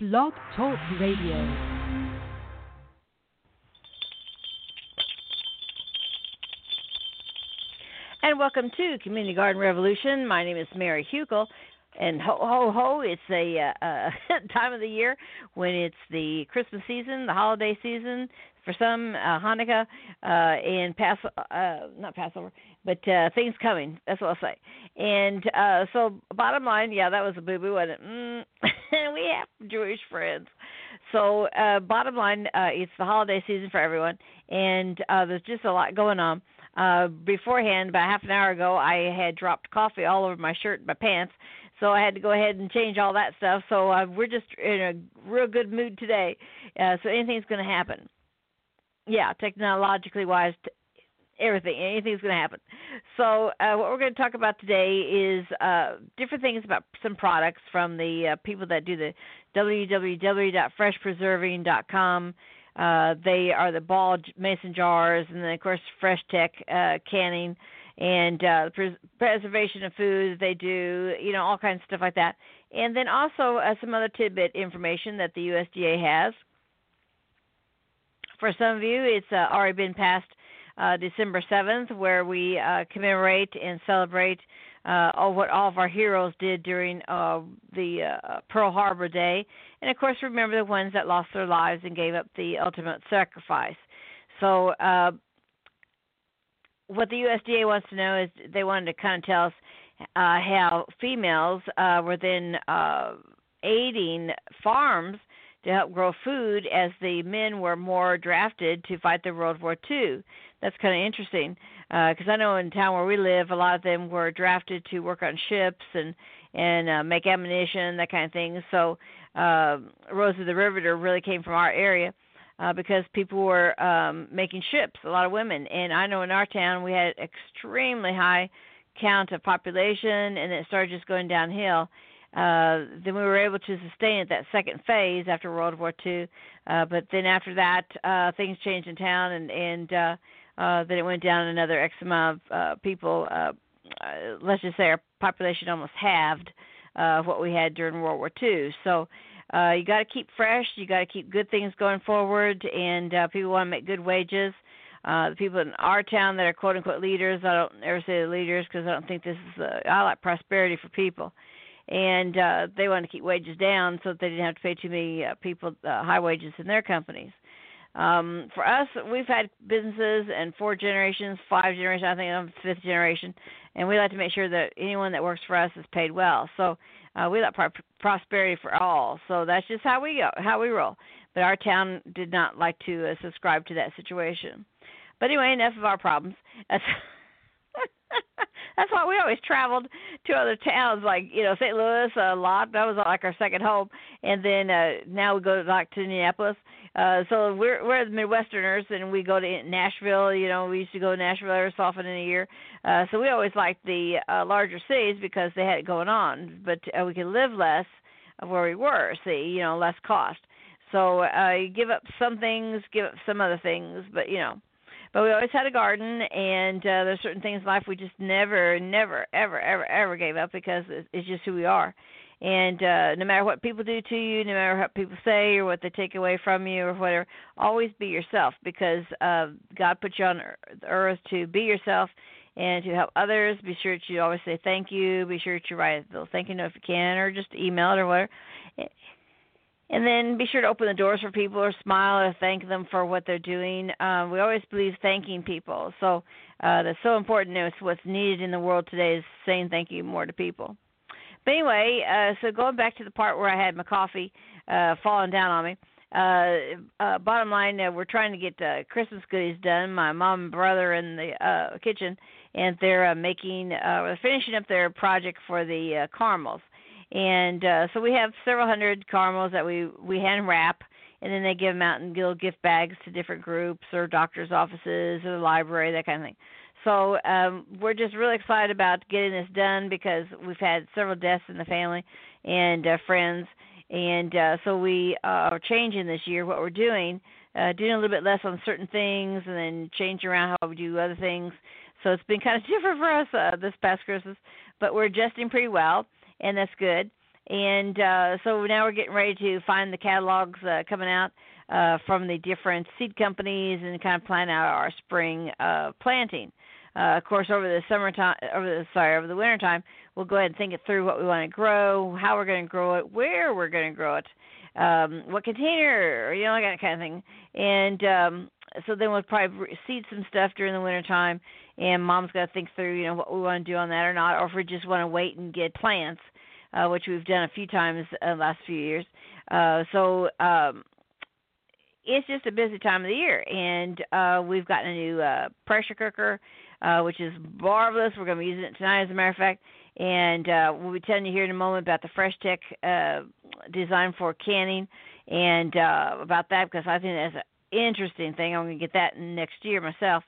Blog Talk Radio. And welcome to Community Garden Revolution. My name is Mary Hukill. And ho ho ho! It's a uh, uh, time of the year when it's the Christmas season, the holiday season. For some, uh, Hanukkah uh, and Pass uh, not Passover, but uh, things coming. That's what I'll say. And uh, so, bottom line, yeah, that was a boo boo, it? Mm. and we have Jewish friends. So, uh, bottom line, uh, it's the holiday season for everyone, and uh, there's just a lot going on. Uh, beforehand, about half an hour ago, I had dropped coffee all over my shirt and my pants, so I had to go ahead and change all that stuff. So uh, we're just in a real good mood today. Uh, so anything's going to happen. Yeah, technologically wise, t- everything, anything's going to happen. So uh, what we're going to talk about today is uh, different things about some products from the uh, people that do the www.freshpreserving.com. Uh, they are the ball mason jars, and then of course Fresh Tech uh, canning and uh, pres- preservation of food they do, you know, all kinds of stuff like that. And then also uh, some other tidbit information that the USDA has. For some of you, it's uh, already been past uh, December 7th, where we uh, commemorate and celebrate uh, all what all of our heroes did during uh, the uh, Pearl Harbor Day, and of course remember the ones that lost their lives and gave up the ultimate sacrifice. So, uh, what the USDA wants to know is they wanted to kind of tell us uh, how females uh, were then uh, aiding farms to help grow food as the men were more drafted to fight the World War II. That's kind of interesting because uh, I know in town where we live, a lot of them were drafted to work on ships and and uh, make ammunition, that kind of thing. So uh, Rose of the Riveter really came from our area uh, because people were um, making ships, a lot of women. And I know in our town we had extremely high count of population, and it started just going downhill. Uh, then we were able to sustain it that second phase after World War II. Uh, but then after that, uh, things changed in town, and and uh, uh, then it went down another X amount of uh, people. Uh, uh, let's just say our population almost halved uh, what we had during World War II. So uh, you got to keep fresh. You got to keep good things going forward, and uh, people want to make good wages. Uh, the people in our town that are quote unquote leaders, I don't ever say the leaders because I don't think this is. Uh, I like prosperity for people, and uh, they want to keep wages down so that they didn't have to pay too many uh, people uh, high wages in their companies. Um, for us, we've had businesses and four generations, five generations. I think I'm fifth generation, and we like to make sure that anyone that works for us is paid well. So uh, we like pro- prosperity for all. So that's just how we go, how we roll. But our town did not like to uh, subscribe to that situation. But anyway, enough of our problems. That's why we always traveled to other towns like you know St. Louis a lot. That was like our second home, and then uh, now we go back to Indianapolis. Uh, so we're we're the Midwesterners, and we go to Nashville. You know, we used to go to Nashville every so often in a year. Uh, so we always liked the uh, larger cities because they had it going on, but uh, we could live less of where we were. See, you know, less cost. So uh, you give up some things, give up some other things, but you know. But we always had a garden, and uh, there's certain things in life we just never, never, ever, ever, ever gave up because it's just who we are. And uh no matter what people do to you no matter what people say or what they take away from you or whatever always be yourself because uh god put you on earth to be yourself and to help others. Be sure that you always say thank you. Be sure that you write a little thank you note if you can or just email it or whatever and then be sure to open the doors for people or smile or thank them for what they're doing. Uh, we always believe thanking people. So uh, that's so important. It's what's needed in the world today is saying thank you more to people. But anyway, uh, so going back to the part where I had my coffee uh, falling down on me. Uh, uh, bottom line, uh, we're trying to get uh, Christmas goodies done. My mom and brother in the uh, kitchen, and they're uh, making, uh, they're finishing up their project for the uh, caramels. And uh, so we have several hundred caramels that we we hand wrap, and then they give them out in little gift bags to different groups or doctors' offices or the library, that kind of thing. So um, we're just really excited about getting this done because we've had several deaths in the family and uh, friends, and uh, so we are changing this year what we're doing, uh, doing a little bit less on certain things, and then changing around how we do other things. So it's been kind of different for us uh, this past Christmas, but we're adjusting pretty well, and that's good. and uh, so now we're getting ready to find the catalogs uh, coming out uh, from the different seed companies and kind of plan out our spring uh, planting. Uh, of course, over the summertime, over the sorry, over the winter time, we'll go ahead and think it through what we want to grow, how we're going to grow it, where we're going to grow it, um, what container, you know, that kind of thing. And um, so then we'll probably seed some stuff during the winter time, and mom's got to think through, you know, what we want to do on that or not, or if we just want to wait and get plants, uh, which we've done a few times the last few years. Uh, so um, it's just a busy time of the year, and uh, we've gotten a new uh, pressure cooker, uh, which is marvelous. We're going to be using it tonight, as a matter of fact. And uh, we'll be telling you here in a moment about the Fresh Tech uh, design for canning and uh, about that because I think that's an interesting thing. I'm going to get that next year myself.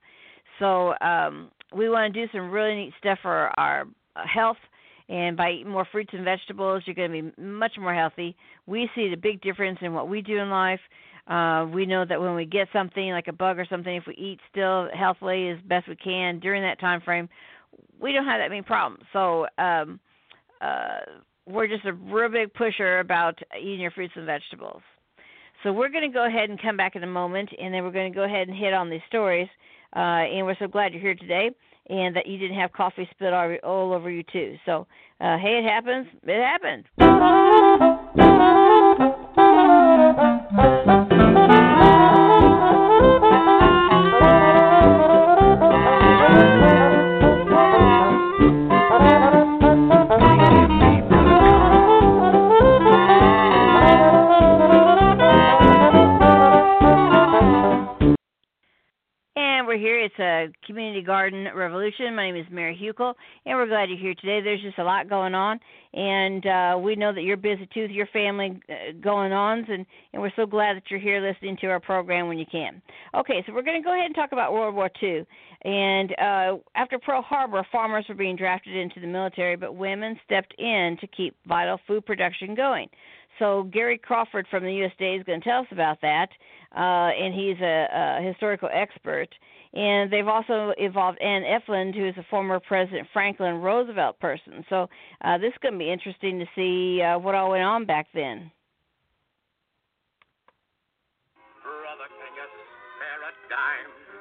So um, we want to do some really neat stuff for our health. And by eating more fruits and vegetables, you're going to be much more healthy. We see the big difference in what we do in life. Uh, we know that when we get something like a bug or something, if we eat still healthily as best we can during that time frame, we don't have that many problems. So um, uh, we're just a real big pusher about eating your fruits and vegetables. So we're going to go ahead and come back in a moment, and then we're going to go ahead and hit on these stories. Uh, and we're so glad you're here today, and that you didn't have coffee all, all over you too. So uh, hey, it happens. It happened. Here. It's a community garden revolution. My name is Mary Hukill, and we're glad you're here today. There's just a lot going on, and uh, we know that you're busy too with your family uh, going ons, and, and we're so glad that you're here listening to our program when you can. Okay, so we're going to go ahead and talk about World War II. And uh, after Pearl Harbor, farmers were being drafted into the military, but women stepped in to keep vital food production going. So Gary Crawford from the USDA is going to tell us about that, uh, and he's a, a historical expert. And they've also involved Anne Effland, who is a former President Franklin Roosevelt person. So uh, this is going to be interesting to see uh, what all went on back then.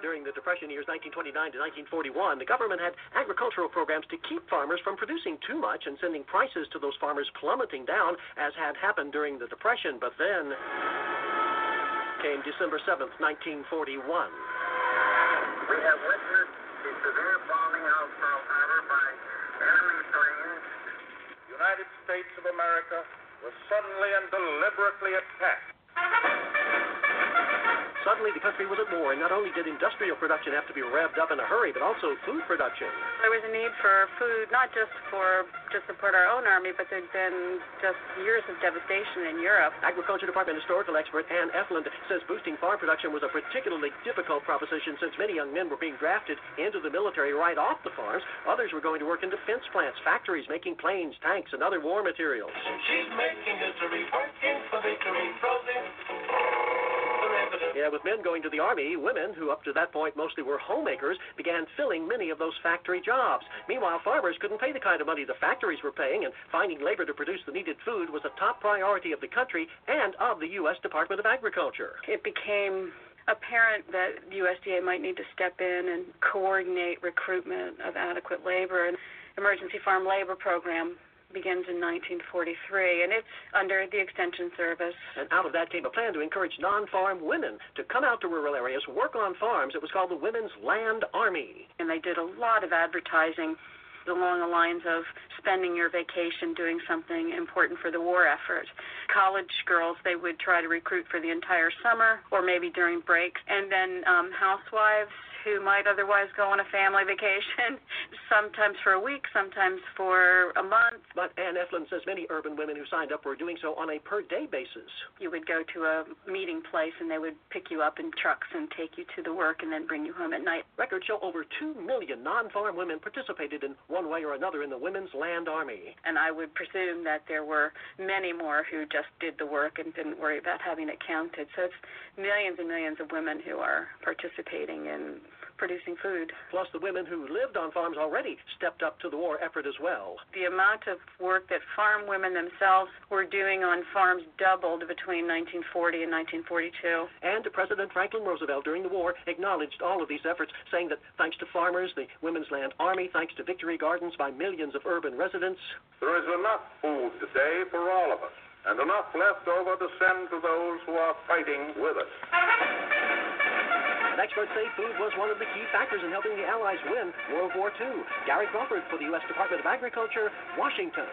During the Depression years 1929 to 1941, the government had agricultural programs to keep farmers from producing too much and sending prices to those farmers plummeting down, as had happened during the Depression. But then came December 7th, 1941. We have witnessed the severe bombing of Pearl Harbor by enemy planes. The United States of America was suddenly and deliberately attacked. Suddenly, the country was at war, and not only did industrial production have to be revved up in a hurry, but also food production. There was a need for food, not just for to support our own army, but there'd been just years of devastation in Europe. Agriculture Department historical expert Anne Effland says boosting farm production was a particularly difficult proposition since many young men were being drafted into the military right off the farms. Others were going to work in defense plants, factories making planes, tanks, and other war materials. She's making history, working Yeah, with men going to the army, women, who up to that point mostly were homemakers, began filling many of those factory jobs. Meanwhile, farmers couldn't pay the kind of money the factories were paying, and finding labor to produce the needed food was a top priority of the country and of the U.S. Department of Agriculture. It became apparent that USDA might need to step in and coordinate recruitment of adequate labor. And Emergency Farm Labor Program begins in 1943, and it's under the Extension Service. And out of that came a plan to encourage non farm women to come out to rural areas, work on farms. It was called the Women's Land Army. And they did a lot of advertising along the lines of spending your vacation doing something important for the war effort. College girls, they would try to recruit for the entire summer or maybe during breaks. And then um, housewives who might otherwise go on a family vacation, sometimes for a week, sometimes for a month. But Anne Effland says many urban women who signed up were doing so on a per day basis. You would go to a meeting place and they would pick you up in trucks and take you to the work and then bring you home at night. Records show over 2 million non farm women participated in one way or another in the Women's Land Army. And I would presume that there were many more who just did the work and didn't worry about having it counted. So it's millions and millions of women who are participating in producing food. Plus, the women who lived on farms already stepped up to the war effort as well. The amount of work that farm women themselves were doing on farms doubled between 1940 and 1942. And President Franklin Roosevelt during the war acknowledged all of these efforts, saying that thanks to farmers, the Women's Land Army, thanks to victory gardens by millions of urban residents, There is enough food today for all of us, and enough left over to send to those who are fighting with us. And experts say food was one of the key factors in helping the Allies win World War II. Gary Crawford for the U.S. Department of Agriculture, Washington.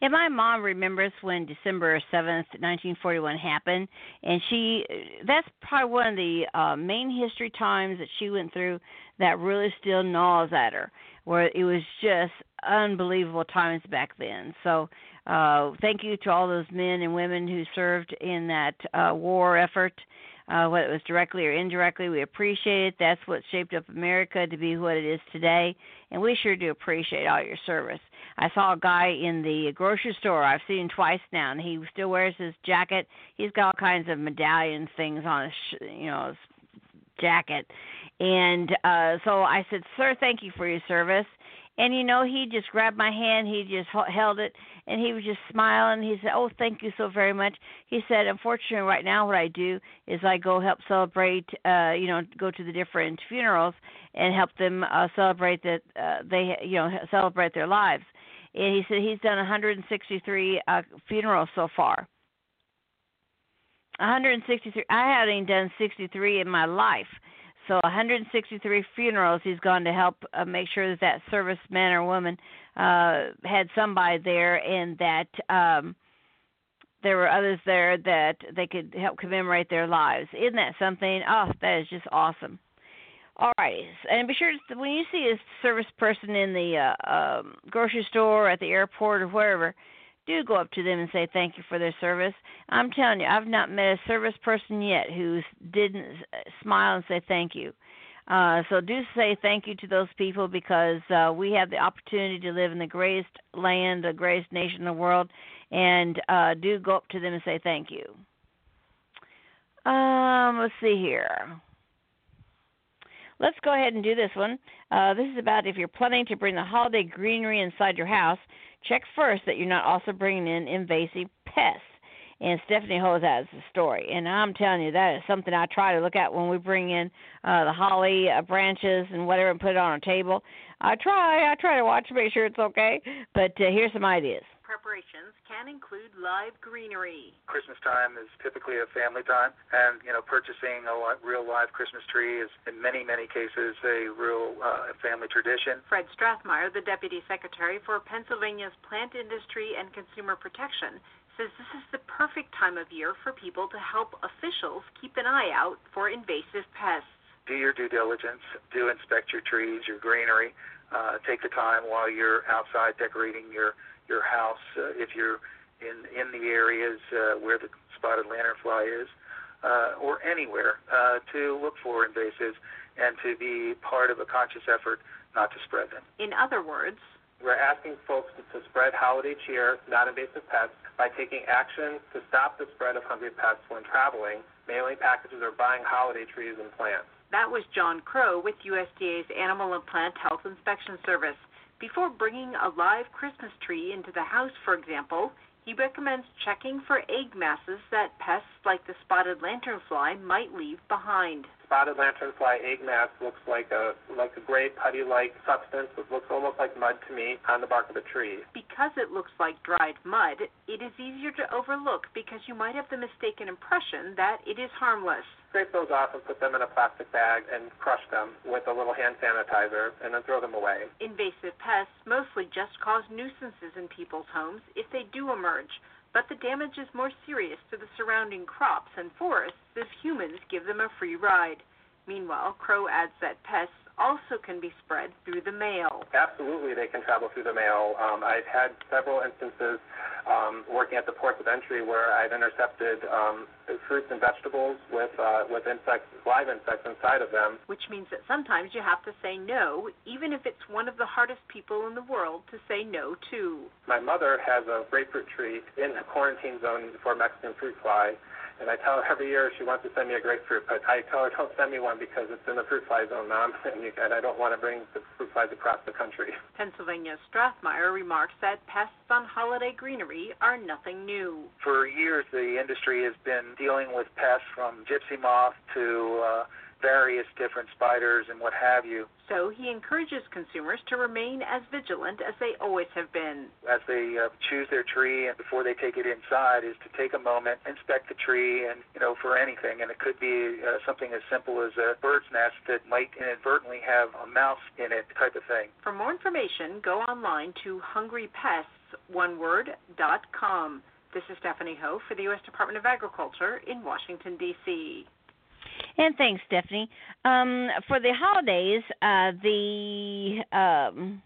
Yeah, my mom remembers when December seventh, nineteen forty-one happened, and she—that's probably one of the uh, main history times that she went through that really still gnaws at her, where it was just unbelievable times back then. So, uh, thank you to all those men and women who served in that uh, war effort uh, whether it was directly or indirectly. We appreciate it. That's what shaped up America to be what it is today, and we sure do appreciate all your service. I saw a guy in the grocery store. I've seen twice now, and he still wears his jacket. He's got all kinds of medallion things on his, sh- you know, his jacket. And uh so I said, "Sir, thank you for your service." And you know, he just grabbed my hand, he just held it, and he was just smiling. He said, "Oh, thank you so very much." He said, "Unfortunately, right now, what I do is I go help celebrate, uh, you know, go to the different funerals and help them uh, celebrate that uh, they, you know, celebrate their lives." And he said he's done 163 uh, funerals so far. 163. I haven't done 63 in my life. So 163 funerals he's gone to help uh, make sure that that serviceman or woman uh, had somebody there, and that um, there were others there that they could help commemorate their lives. Isn't that something? Oh, that is just awesome. All right, and be sure to, when you see a service person in the uh, um, grocery store, at the airport, or wherever, do go up to them and say thank you for their service. I'm telling you, I've not met a service person yet who didn't smile and say thank you. Uh, so do say thank you to those people because uh, we have the opportunity to live in the greatest land, the greatest nation in the world, and uh, do go up to them and say thank you. Um, let's see here. Let's go ahead and do this one. Uh, this is about if you're planning to bring the holiday greenery inside your house, check first that you're not also bringing in invasive pests. And Stephanie Ho has the story, and I'm telling you that is something I try to look at when we bring in uh, the holly uh, branches and whatever and put it on our table. I try, I try to watch make sure it's okay. But uh, here's some ideas preparations can include live greenery. Christmas time is typically a family time, and you know, purchasing a li- real live Christmas tree is, in many many cases, a real uh, family tradition. Fred Strathmeyer, the Deputy Secretary for Pennsylvania's Plant Industry and Consumer Protection, says this is the perfect time of year for people to help officials keep an eye out for invasive pests. Do your due diligence. Do inspect your trees, your greenery. Uh, take the time while you're outside decorating your your house, uh, if you're in in the areas uh, where the spotted lanternfly is, uh, or anywhere, uh, to look for invasives and to be part of a conscious effort not to spread them. In other words, we're asking folks to, to spread holiday cheer, not invasive pests, by taking action to stop the spread of hungry pests when traveling, mailing packages, or buying holiday trees and plants. That was John Crow with USDA's Animal and Plant Health Inspection Service. Before bringing a live Christmas tree into the house, for example, he recommends checking for egg masses that pests like the spotted lanternfly might leave behind. Spotted lanternfly egg mass looks like a like a gray putty-like substance. that looks almost like mud to me on the bark of a tree. Because it looks like dried mud, it is easier to overlook because you might have the mistaken impression that it is harmless. Scrape those off and put them in a plastic bag and crush them with a little hand sanitizer and then throw them away. Invasive pests mostly just cause nuisances in people's homes if they do emerge, but the damage is more serious to the surrounding crops and forests if humans give them a free ride. Meanwhile, Crow adds that pests also can be spread through the mail. Absolutely, they can travel through the mail. Um, I've had several instances um, working at the ports of entry where I've intercepted um, fruits and vegetables with uh, with insects, live insects inside of them. Which means that sometimes you have to say no, even if it's one of the hardest people in the world to say no to. My mother has a grapefruit tree in the quarantine zone for Mexican fruit fly And I tell her every year she wants to send me a grapefruit, but I tell her don't send me one because it's in the fruit fly zone, Mom, and, you, and I don't want to bring the fruit flies across the country. Pennsylvania Strathmeyer remarks that pests on holiday greenery are nothing new. For years, the industry has been dealing with pests from gypsy moth to uh, various different spiders and what have you. So he encourages consumers to remain as vigilant as they always have been. As they uh, choose their tree and before they take it inside, is to take a moment, inspect the tree, and you know for anything. And it could be uh, something as simple as a bird's nest that might inadvertently have a mouse in it, type of thing. For more information, go online to hungrypests.com. This is Stephanie Ho for the U.S. Department of Agriculture in Washington, D.C. And thanks, Stephanie. Um, for the holidays, uh, the um,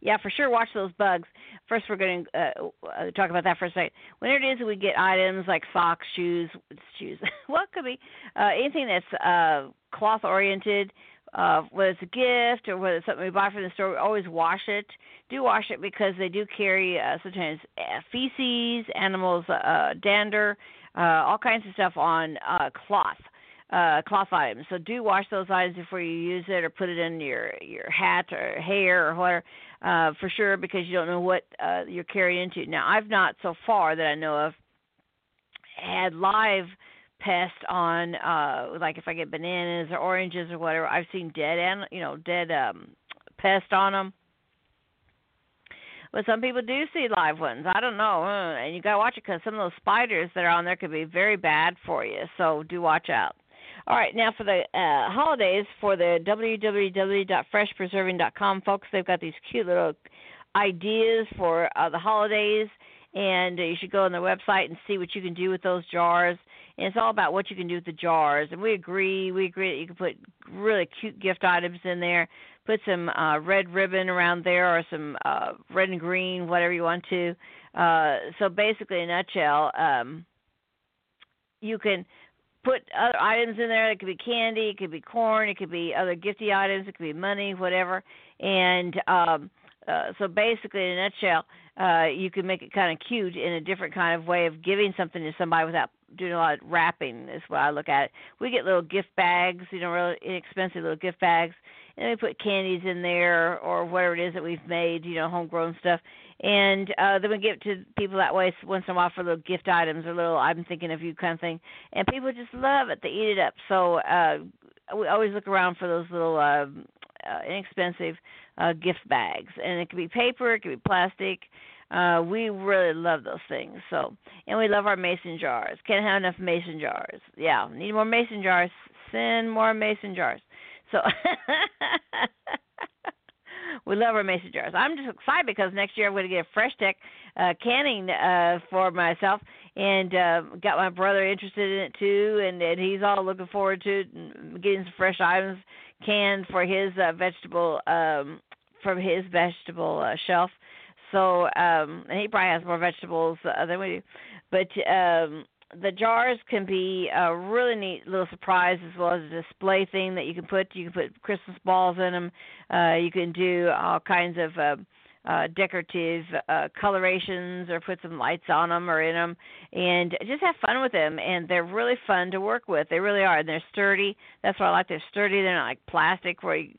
yeah, for sure, watch those bugs. First, we're going to uh, uh, talk about that for a second. When it is we get items like socks, shoes, shoes, well, could be uh, anything that's uh, cloth oriented. Uh, whether it's a gift or whether it's something we buy from the store, we always wash it. Do wash it because they do carry uh, sometimes uh, feces, animals, uh, dander, uh, all kinds of stuff on uh, cloth uh, cloth items. So do wash those items before you use it, or put it in your your hat or hair or whatever, uh, for sure, because you don't know what uh, you're carrying into. Now, I've not so far that I know of had live pest on, uh, like if I get bananas or oranges or whatever. I've seen dead and you know dead um, pest on them. But some people do see live ones. I don't know, and you gotta watch it because some of those spiders that are on there could be very bad for you. So do watch out. All right, now for the uh, holidays, for the www.freshpreserving.com, folks, they've got these cute little ideas for uh, the holidays, and you should go on their website and see what you can do with those jars. And it's all about what you can do with the jars. And we agree, we agree that you can put really cute gift items in there. Put some uh, red ribbon around there, or some uh, red and green, whatever you want to. Uh, so basically, in a nutshell, um, you can put other items in there. It could be candy, it could be corn, it could be other gifty items, it could be money, whatever. And um, uh, so basically, in a nutshell, uh, you can make it kind of cute in a different kind of way of giving something to somebody without doing a lot of wrapping. Is what I look at. It. We get little gift bags, you know, really inexpensive little gift bags, and we put candies in there or whatever it is that we've made, you know, homegrown stuff and uh, then we give to people that way once in a while for little gift items or little I'm thinking of you kind of thing, and people just love it. They eat it up. So uh, we always look around for those little uh, uh, inexpensive uh, gift bags, and it could be paper, it could be plastic. Uh, we really love those things. So, and we love our mason jars. Can't have enough mason jars. Yeah, need more mason jars. Send more mason jars. So. we love our mason jars. I'm just excited because next year I'm going to get a Fresh Tech uh, canning uh, for myself, and uh, got my brother interested in it too, and, and he's all looking forward to getting some fresh items canned for his uh, vegetable um, from his vegetable uh, shelf. So um, and he probably has more vegetables uh, than we do, but um, the jars can be a really neat little surprise as well as a display thing that you can put. You can put Christmas balls in them. Uh, you can do all kinds of uh, uh, decorative uh, colorations or put some lights on them or in them, and just have fun with them. And they're really fun to work with. They really are. And they're sturdy. That's why I like. They're sturdy. They're not like plastic where you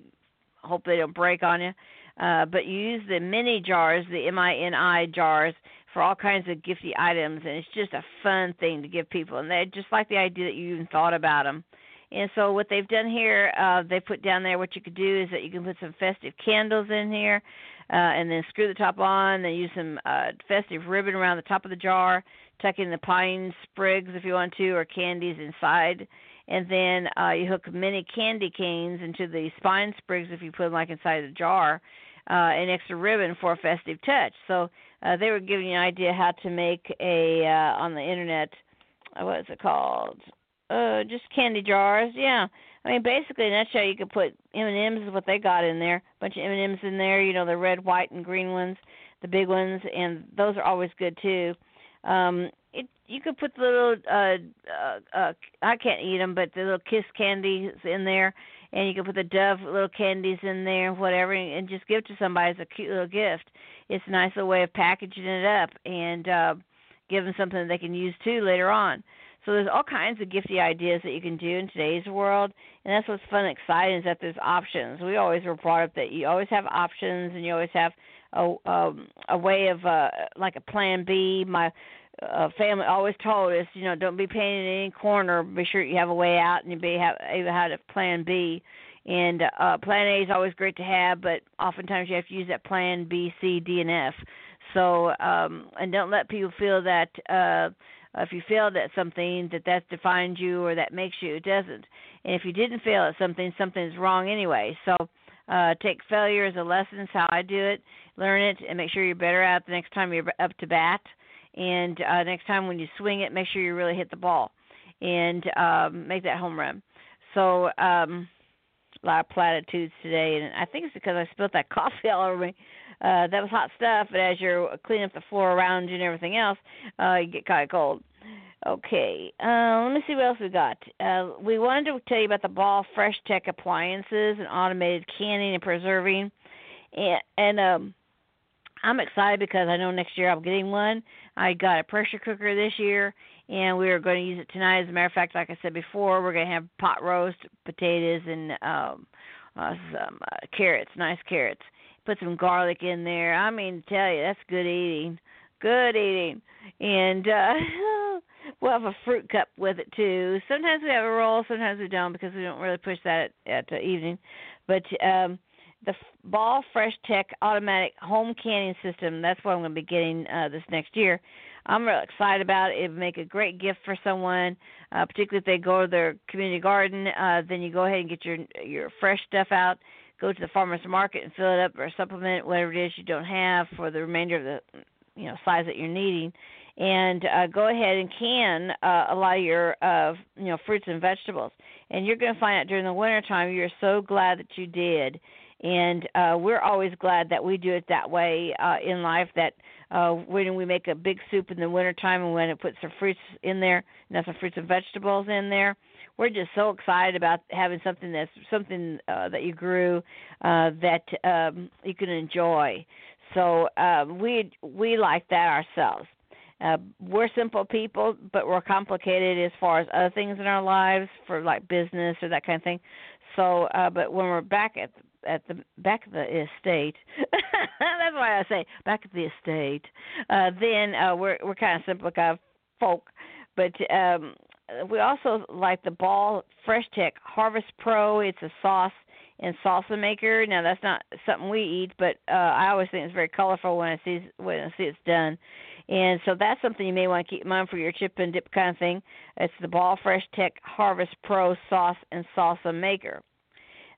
hope they don't break on you. Uh, but you use the mini jars, the M-I-N-I jars, for all kinds of gifty items, and it's just a fun thing to give people. And they just like the idea that you even thought about them. And so what they've done here, uh, they put down there what you could do is that you can put some festive candles in here, uh, and then screw the top on. Then use some uh, festive ribbon around the top of the jar, tuck in the pine sprigs if you want to, or candies inside. And then uh, you hook mini candy canes into the spine sprigs if you put them like inside the jar, uh, and extra ribbon for a festive touch. So uh, they were giving you an idea how to make a uh, on the internet. Uh, what is it called? Uh, just candy jars. Yeah. I mean, basically, in a nutshell, you could put M and M's is what they got in there. A bunch of M and M's in there. You know, the red, white, and green ones, the big ones, and those are always good too. Um, it you could put the little uh, uh, uh, I can't eat them, but the little kiss candies in there, and you can put the Dove little candies in there, whatever, and just give it to somebody as a cute little gift it's a nice little way of packaging it up and uh, give them something they can use too later on. So there's all kinds of gifty ideas that you can do in today's world, and that's what's fun and exciting is that there's options. We always were brought up that you always have options, and you always have a um, a way of uh, like a plan B. My uh, family always told us, you know, don't be painted in any corner. Be sure you have a way out, and you be have even have a plan B. And uh, plan A is always great to have, but oftentimes you have to use that plan B, C, D, and F. So, um, and don't let people feel that uh, if you failed at something, that that defines you or that makes you. It doesn't. And if you didn't fail at something, something's wrong anyway. So, uh, take failure as a lesson. Is how I do it. Learn it, and make sure you're better at it the next time you're up to bat. And uh, next time when you swing it, make sure you really hit the ball, and um, make that home run. So. um a lot of platitudes today, and I think it's because I spilled that coffee all over me. Uh, that was hot stuff, but as you're cleaning up the floor around you and everything else, uh, you get kind of cold. Okay, uh, let me see what else we got. Uh, we wanted to tell you about the Ball Fresh Tech appliances and automated canning and preserving, and, and um, I'm excited because I know next year I'm getting one. I got a pressure cooker this year, and we are going to use it tonight. As a matter of fact, like I said before, we're going to have pot roast, potatoes, and um, uh, some uh, carrots, nice carrots. Put some garlic in there. I mean, to tell you, that's good eating. Good eating. And uh we'll have a fruit cup with it too. Sometimes we have a roll, sometimes we don't because we don't really push that at, at uh, evening. But um the Ball Fresh Tech automatic home canning system. That's what I'm going to be getting uh, this next year. I'm real excited about it. It would make a great gift for someone, uh, particularly if they go to their community garden. Uh, then you go ahead and get your your fresh stuff out. Go to the farmers market and fill it up or supplement whatever it is you don't have for the remainder of the you know size that you're needing. And uh, go ahead and can uh, a lot of your uh, you know fruits and vegetables. And you're going to find out during the winter time you're so glad that you did and uh, we're always glad that we do it that way uh, in life. That uh, when we make a big soup in the wintertime and when it puts some fruits in there, and some fruits and vegetables in there, we're just so excited about having something that's something uh, that you grew uh, that um, you can enjoy. So uh, we we like that ourselves. Uh, we're simple people, but we're complicated as far as other things in our lives for like business or that kind of thing. So, uh, but when we're back at at the back of the estate. That's why I say back of the estate. Uh, then uh, we're we're kind of simple kind of folk, but um, we also like the Ball Fresh Tech Harvest Pro. It's a sauce and salsa maker. Now that's not something we eat, but uh, I always think it's very colorful when I see when I see it's done. And so that's something you may want to keep in mind for your chip and dip kind of thing. It's the Ball Fresh Tech Harvest Pro Sauce and Salsa Maker.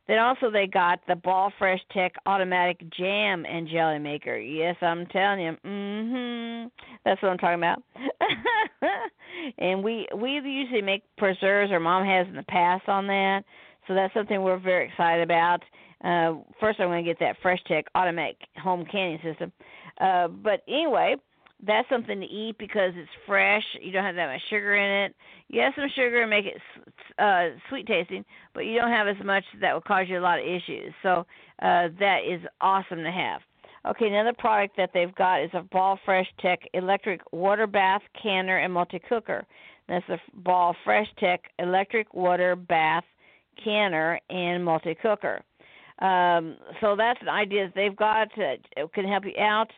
Then also they got the Ball Fresh Tech automatic jam and jelly maker. Yes, I'm telling you. Mhm. That's what I'm talking about. and we we usually make preserves or mom has in the past on that. So that's something we're very excited about. Uh first I'm going to get that Fresh Tech automatic home canning system. Uh but anyway, that's something to eat because it's fresh. You don't have that much sugar in it. You have some sugar and make it uh, sweet tasting, but you don't have as much that will cause you a lot of issues. So uh, that is awesome to have. Okay, another product that they've got is a Ball Fresh Tech electric water bath canner and multi cooker. That's a Ball Fresh Tech electric water bath canner and multi cooker. Um, so that's an idea that they've got that can help you out.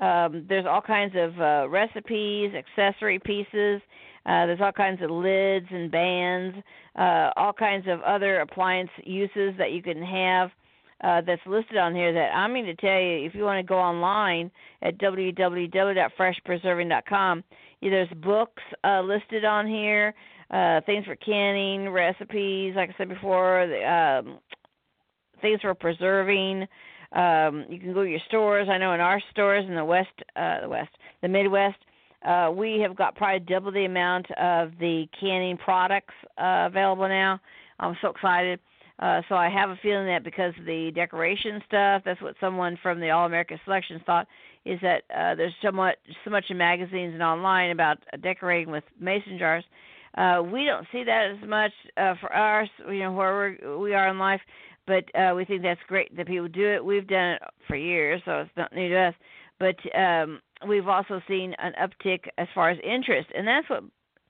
Um, there's all kinds of uh, recipes, accessory pieces. Uh, there's all kinds of lids and bands, uh, all kinds of other appliance uses that you can have uh, that's listed on here. That I'm going to tell you, if you want to go online at www.freshpreserving.com, there's books uh, listed on here, uh, things for canning, recipes, like I said before, the, um, things for preserving. Um, you can go to your stores. I know in our stores in the west, uh, the west, the Midwest, uh, we have got probably double the amount of the canning products uh, available now. I'm so excited. Uh, so I have a feeling that because of the decoration stuff, that's what someone from the All American Selections thought, is that uh, there's so much, so much in magazines and online about decorating with mason jars. Uh, we don't see that as much uh, for us, you know, where we're, we are in life but uh, we think that's great that people do it. We've done it for years, so it's not new to us. But um, we've also seen an uptick as far as interest, and that's what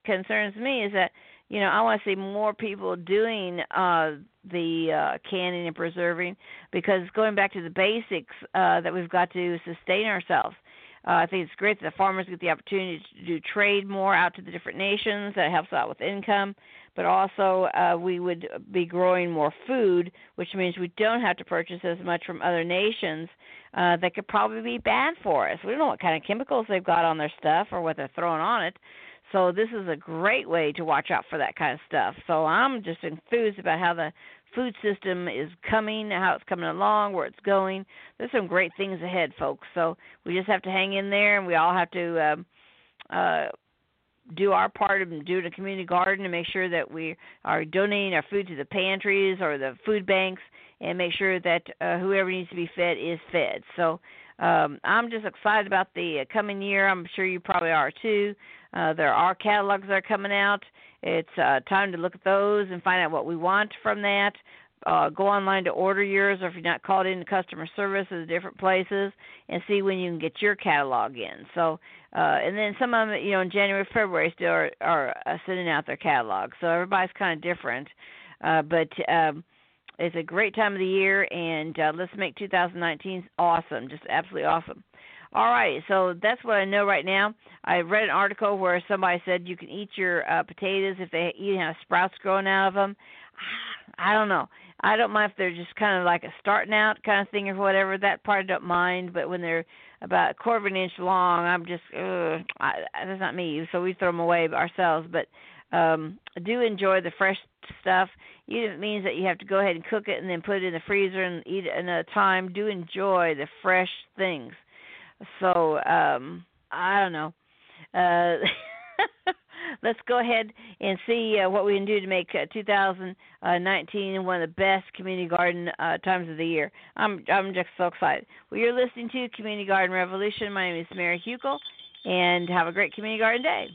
concerns me is that you know I want to see more people doing uh, the uh, canning and preserving because going back to the basics uh, that we've got to sustain ourselves. Uh, I think it's great that the farmers get the opportunity to do trade more out to the different nations. That helps out with income, but also uh, we would be growing more food, which means we don't have to purchase as much from other nations uh, that could probably be bad for us. We don't know what kind of chemicals they've got on their stuff or what they're throwing on it. So this is a great way to watch out for that kind of stuff. So I'm just enthused about how the food system is coming, how it's coming along, where it's going. There's some great things ahead, folks. So we just have to hang in there, and we all have to um, uh, do our part and do the community garden and make sure that we are donating our food to the pantries or the food banks, and make sure that uh, whoever needs to be fed is fed. So. Um, I'm just excited about the coming year. I'm sure you probably are too. Uh, there are catalogs that are coming out. It's uh, time to look at those and find out what we want from that. Uh, go online to order yours, or if you're not called into customer service at different places, and see when you can get your catalog in. So, uh, and then some of them, you know, in January, February, still are, are uh, sending out their catalog. So everybody's kind of different, uh, but um, it's a great time of the year, and uh, let's make 2019 awesome, just absolutely awesome. All right, so that's what I know right now. I read an article where somebody said you can eat your uh, potatoes if they even have sprouts growing out of them. I don't know. I don't mind if they're just kind of like a starting out kind of thing or whatever. That part I don't mind, but when they're about a quarter of an inch long, I'm just ugh, I, that's not me. So we throw them away ourselves. But um do enjoy the fresh stuff. Even if it means that you have to go ahead and cook it and then put it in the freezer and eat it another time. Do enjoy the fresh things. So um I don't know. Uh let's go ahead and see uh, what we can do to make uh, 2019 one of the best community garden uh, times of the year. I'm I'm just so excited. Well, you're listening to Community Garden Revolution. My name is Mary Hukill, and have a great community garden day.